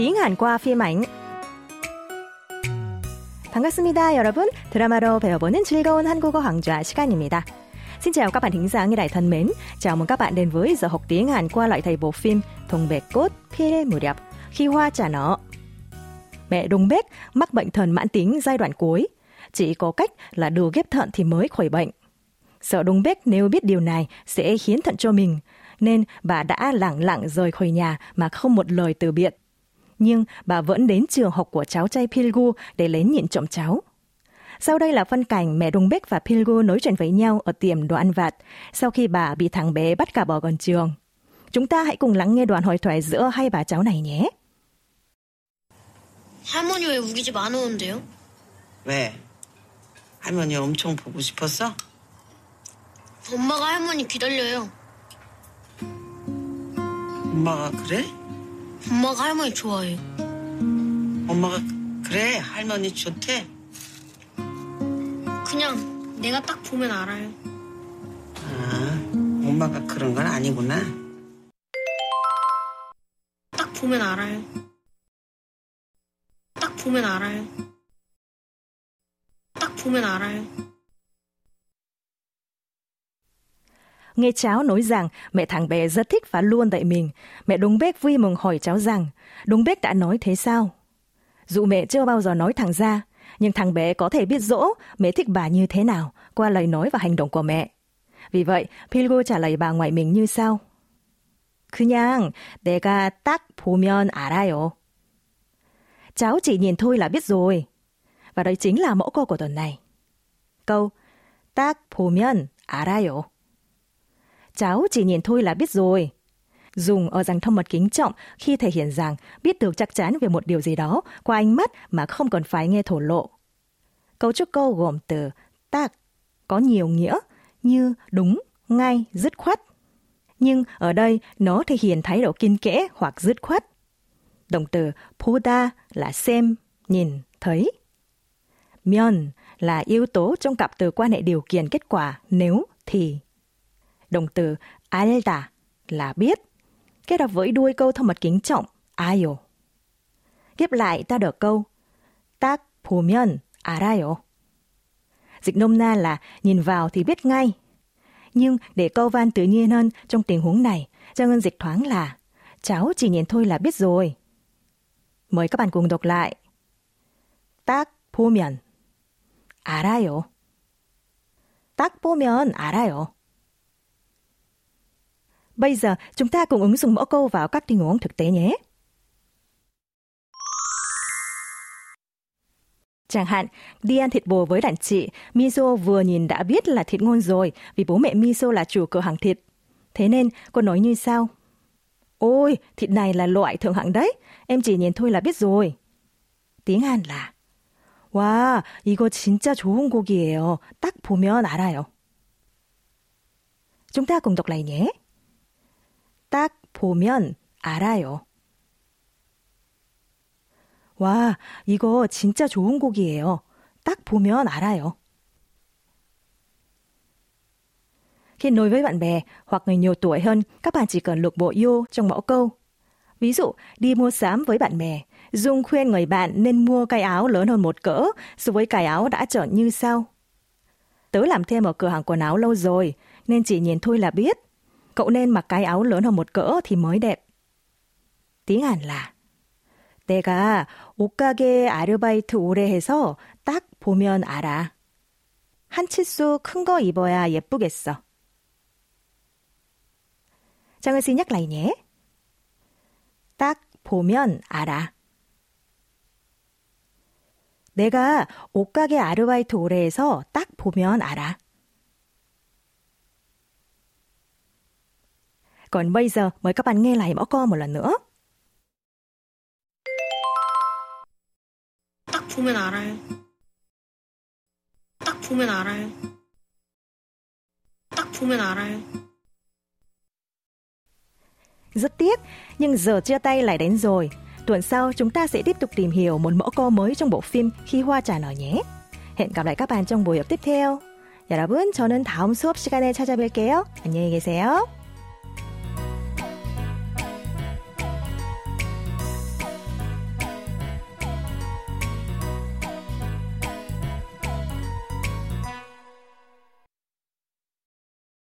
tiếng Hàn qua phim ảnh. 반갑습니다, 여러분. 드라마로 배워보는 즐거운 한국어 강좌 시간입니다. Xin chào các bạn thính giả nghe đài thân mến. Chào mừng các bạn đến với giờ học tiếng Hàn qua lại thầy bộ phim Thùng Bẹt Cốt Phi Mùa Đẹp Khi Hoa Trả Nở. Mẹ Đông Bét mắc bệnh thần mãn tính giai đoạn cuối. Chỉ có cách là đưa ghép thận thì mới khỏi bệnh. Sợ Đông Bét nếu biết điều này sẽ hiến thận cho mình, nên bà đã lẳng lặng rời khỏi nhà mà không một lời từ biệt. Nhưng bà vẫn đến trường học của cháu trai Pilgu để lén nhìn trộm cháu. Sau đây là phân cảnh mẹ Đông Bích và Pilgu nói chuyện với nhau ở tiệm đồ ăn vặt sau khi bà bị thằng bé bắt cả bỏ gần trường. Chúng ta hãy cùng lắng nghe đoạn hội thoại giữa hai bà cháu này nhé. 할머니 왜 우리 집 안 오는데요? 왜? 할머니 엄청 보고 싶었어? 엄마가 할머니 기다려요. 엄마가 그래? 엄마가 할머니 좋아해요. 엄마가 그래 할머니 좋대. 그냥 내가 딱 보면 알아요. 아, 엄마가 그런 건 아니구나. 딱 보면 알아요. 딱 보면 알아요. 딱 보면 알아요. Nghe cháu nói rằng mẹ thằng bé rất thích và luôn đợi mình. Mẹ đúng bếp vui mừng hỏi cháu rằng, đúng bếp đã nói thế sao? Dù mẹ chưa bao giờ nói thẳng ra, nhưng thằng bé có thể biết dỗ mẹ thích bà như thế nào qua lời nói và hành động của mẹ. Vì vậy, Pilgo trả lời bà ngoại mình như sau. 그냥 내가 딱 보면 알아요. Cháu chỉ nhìn thôi là biết rồi. Và đây chính là mẫu câu của tuần này. Câu 딱 보면 알아요. cháu chỉ nhìn thôi là biết rồi. Dùng ở dạng thông mật kính trọng khi thể hiện rằng biết được chắc chắn về một điều gì đó qua ánh mắt mà không cần phải nghe thổ lộ. Cấu trúc câu gồm từ tác có nhiều nghĩa như đúng, ngay, dứt khoát. Nhưng ở đây nó thể hiện thái độ kiên kẽ hoặc dứt khoát. Động từ puda là xem, nhìn, thấy. Myon là yếu tố trong cặp từ quan hệ điều kiện kết quả nếu thì Động từ 알다 là biết, kết hợp với đuôi câu thông mật kính trọng 아요. Ghép lại ta được câu 딱 보면 알아요. Dịch nôm na là nhìn vào thì biết ngay. Nhưng để câu van tự nhiên hơn trong tình huống này, cho ngân dịch thoáng là cháu chỉ nhìn thôi là biết rồi. Mời các bạn cùng đọc lại. 딱 보면 알아요. 딱 보면 알아요. Bây giờ chúng ta cùng ứng dụng mẫu câu vào các tình huống thực tế nhé. Chẳng hạn, đi ăn thịt bò với đàn chị, Miso vừa nhìn đã biết là thịt ngon rồi vì bố mẹ Miso là chủ cửa hàng thịt. Thế nên cô nói như sau. Ôi, thịt này là loại thượng hạng đấy, em chỉ nhìn thôi là biết rồi. tiếng Hàn là 와, 이거 진짜 좋은 고기예요. 딱 보면 알아요. Chúng ta cùng đọc lại nhé. 딱 보면 알아요. 와, 이거 진짜 좋은 곡이에요. 딱 보면 알아요. Khi nói với bạn bè hoặc người nhiều tuổi hơn, các bạn chỉ cần lục bộ yo trong mẫu câu. Ví dụ, đi mua sắm với bạn bè, Dung khuyên người bạn nên mua cái áo lớn hơn một cỡ so với cái áo đã chọn như sau. Tớ làm thêm ở cửa hàng quần áo lâu rồi, nên chỉ nhìn thôi là biết. Cậu nên mặc cái áo lớn hơn một cỡ thì mới đẹp. tiếng Hàn là 내가 옷가게 아르바이트 오래 해서 딱 보면 알아. 한 치수 큰 거 입어야 예쁘겠어. 정은 씨 nhắc. 딱 보면 알아. 내가 옷가게 아르바이트 오래 해서 딱 보면 알아. Còn bây giờ mời các bạn nghe lại mẫu câu một lần nữa. 딱 보면 알아요. 딱 보면 알아요. 딱 보면 알아요. Rất tiếc, nhưng giờ chia tay lại đến rồi. Tuần sau chúng ta sẽ tiếp tục tìm hiểu một mẫu câu mới trong bộ phim Khi hoa trả nở nhé. Hẹn gặp lại các bạn trong buổi học tiếp theo. 여러분, 저는 다음 수업 시간에 찾아뵐게요. 안녕히 계세요.